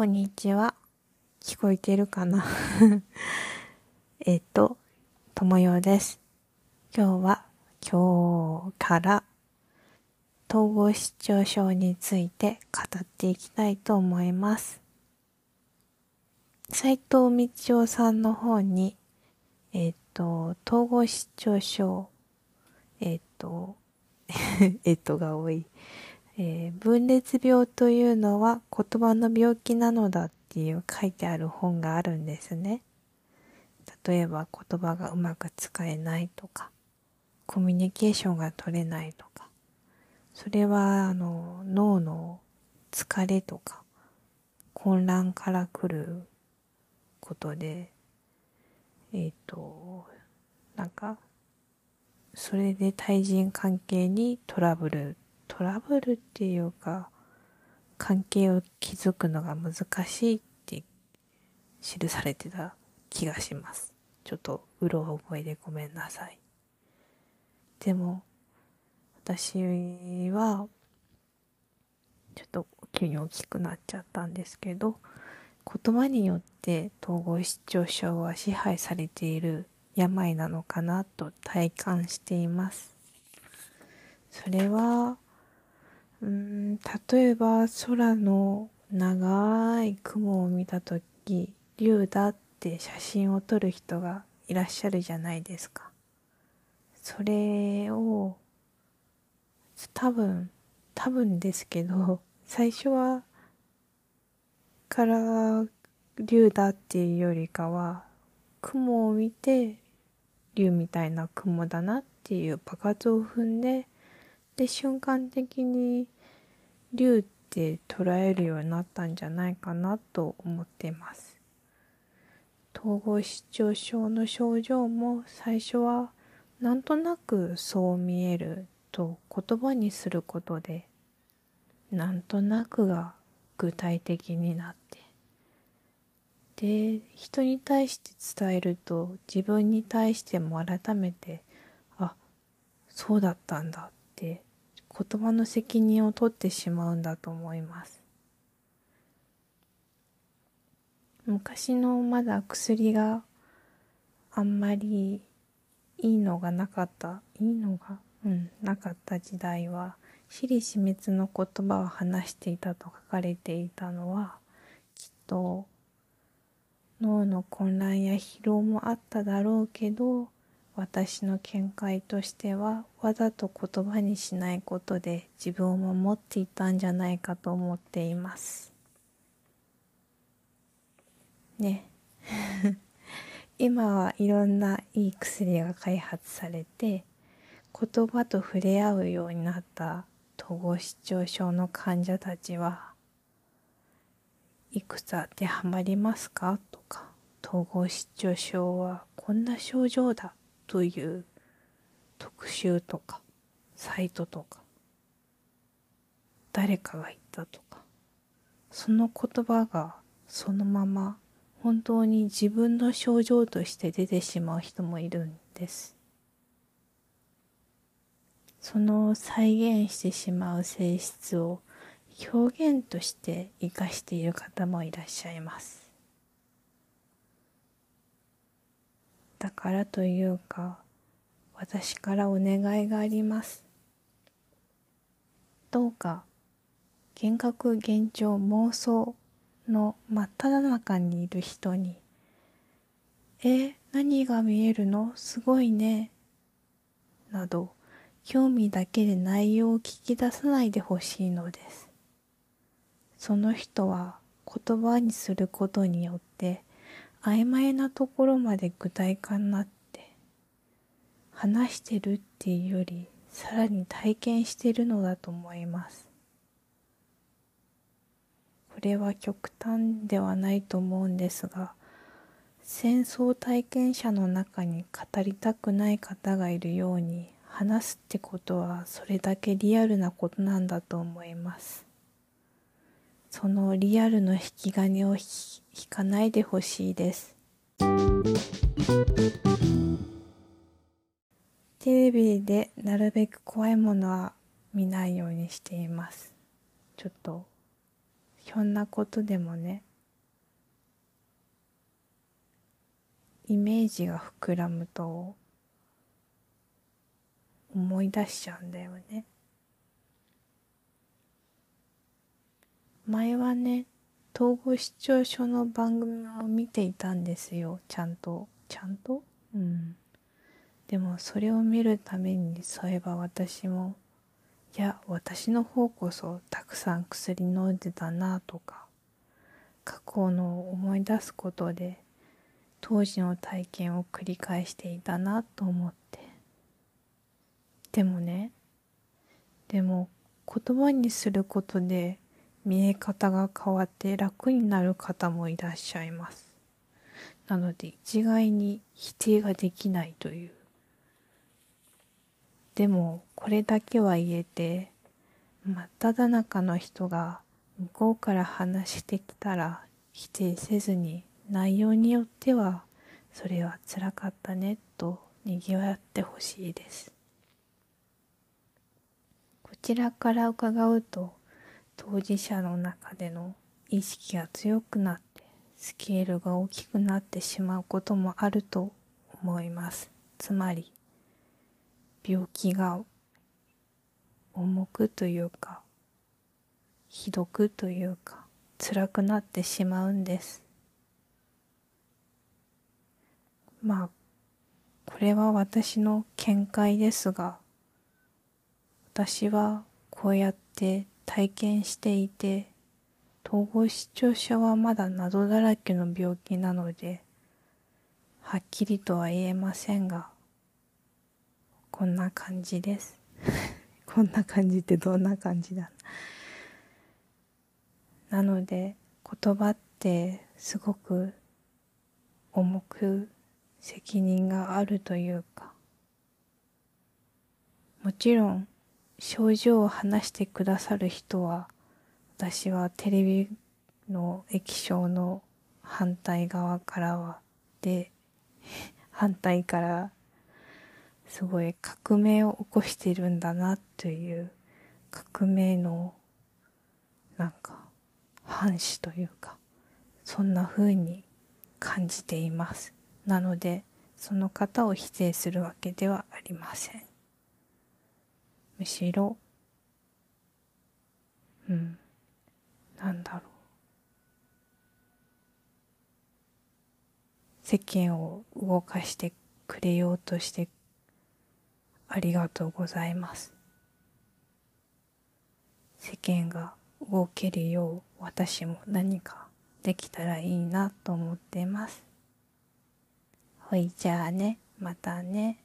こんにちは。聞こえてるかな？えっと、ともようです。今日は、今日から統合失調症について語っていきたいと思います。斉藤道夫さんの方に、えっと、統合失調症、えっと、えっとが多い。えー、分裂病というのは言葉の病気なのだっていう書いてある本があるんですね。例えば言葉がうまく使えないとか、コミュニケーションが取れないとか、それはあの脳の疲れとか混乱から来ることで、えっ、ー、と、なんか、それで対人関係にトラブルトラブルっていうか、関係を築くのが難しいって記されてた気がします。ちょっとうろ覚えでごめんなさい。でも、私は、ちょっと急に大きくなっちゃったんですけど、言葉によって統合失調症は支配されている病なのかなと体感しています。それは、うん、例えば空の長い雲を見たとき、竜だって写真を撮る人がいらっしゃるじゃないですか。それを、多分、多分ですけど、最初は、から竜だっていうよりかは、雲を見て、竜みたいな雲だなっていう爆発を踏んで、で瞬間的に竜って捉えるようになったんじゃないかなと思っています。統合失調症の症状も最初はなんとなくそう見えると言葉にすることでなんとなくが具体的になってで人に対して伝えると自分に対しても改めてあそうだったんだって言葉の責任を取ってしまうんだと思います。昔のまだ薬があんまりいいのがなかった、いいのが、うん、なかった時代は、私利私滅の言葉を話していたと書かれていたのは、きっと脳の混乱や疲労もあっただろうけど、私の見解としてはわざと言葉にしないことで自分を守っていたんじゃないかと思っています。ね。今はいろんないい薬が開発されて言葉と触れ合うようになった統合失調症の患者たちはいくつ当てはまりますか？とか統合失調症はこんな症状だという特集とかサイトとか誰かが言ったとかその言葉がそのまま本当に自分の症状として出てしまう人もいるんです。その再現してしまう性質を表現として生かしている方もいらっしゃいます。だからというか、私からお願いがあります。どうか、幻覚幻聴妄想の真っ只中にいる人に、え、何が見えるの？すごいね。など、興味だけで内容を聞き出さないでほしいのです。その人は言葉にすることによって曖昧なところまで具体化になって話してるっていうよりさらに体験してるのだと思います。これは極端ではないと思うんですが戦争体験者の中に語りたくない方がいるように話すってことはそれだけリアルなことなんだと思います。そのリアルの引き金を引かないでほしいです。テレビでなるべく怖いものは見ないようにしています。ちょっと、ひょんなことでもね、イメージが膨らむと思い出しちゃうんだよね。前はね統合失調症の番組を見ていたんですよ。ちゃんと。ちゃんと？うん。でもそれを見るためにそういえば私もいや私の方こそたくさん薬飲んでたなとか過去の思い出すことで当時の体験を繰り返していたなと思って。でもねでも言葉にすることで見え方が変わって楽になる方もいらっしゃいます。なので一概に否定ができないという。でもこれだけは言えて真っ只中の人が向こうから話してきたら否定せずに内容によってはそれは辛かったねとにぎわってほしいです。こちらから伺うと当事者の中での意識が強くなってスケールが大きくなってしまうこともあると思います。つまり病気が重くというかひどくというか辛くなってしまうんです。まあこれは私の見解ですが私はこうやって体験していて統合失調症はまだ謎だらけの病気なのではっきりとは言えませんがこんな感じです。こんな感じってどんな感じだ？なので言葉ってすごく重く責任があるというかもちろん症状を話してくださる人は私はテレビの液晶の反対側からはで 反対からすごい革命を起こしてるんだなという革命のなんか反視というかそんな風に感じています。なのでその方を否定するわけではありません。むしろ。うん。なんだろう。世間を動かしてくれようとしてありがとうございます。世間が動けるよう私も何かできたらいいなと思ってます。ほいじゃあね。またね。